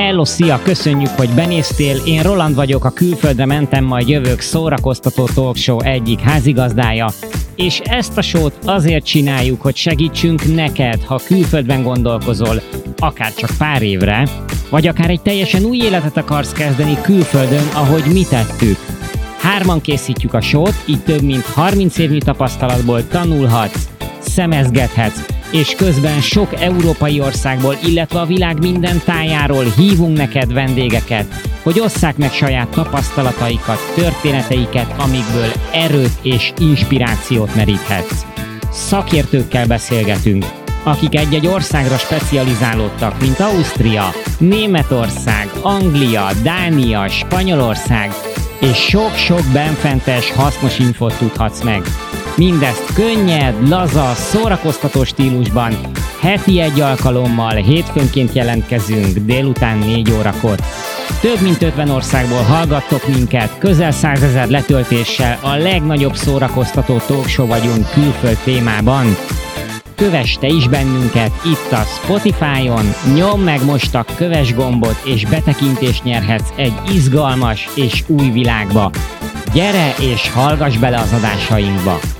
Hello, szia, köszönjük, hogy benéztél. Én Roland vagyok, a külföldre mentem, majd jövök szórakoztató talk show egyik házigazdája. És ezt a sót azért csináljuk, hogy segítsünk neked, ha külföldben gondolkozol, akár csak pár évre, vagy akár egy teljesen új életet akarsz kezdeni külföldön, ahogy mi tettük. Hárman készítjük a sót, így több mint 30 évnyi tapasztalatból tanulhatsz, szemezgethetsz, és közben sok európai országból, illetve a világ minden tájáról hívunk neked vendégeket, hogy osszák meg saját tapasztalataikat, történeteiket, amikből erőt és inspirációt meríthetsz. Szakértőkkel beszélgetünk, akik egy-egy országra specializálódtak, mint Ausztria, Németország, Anglia, Dánia, Spanyolország, és sok-sok benfentes hasznos infot tudhatsz meg. Mindezt könnyed, laza, szórakoztató stílusban, heti egy alkalommal, hétfőnként jelentkezünk délután 4 órakor. Több mint 50 országból hallgattok minket, közel 100 ezer letöltéssel a legnagyobb szórakoztató talkshow vagyunk külföld témában. Kövess te is bennünket itt a Spotify-on, nyom meg most a köves gombot és betekintést nyerhetsz egy izgalmas és új világba. Gyere és hallgass bele az adásainkba!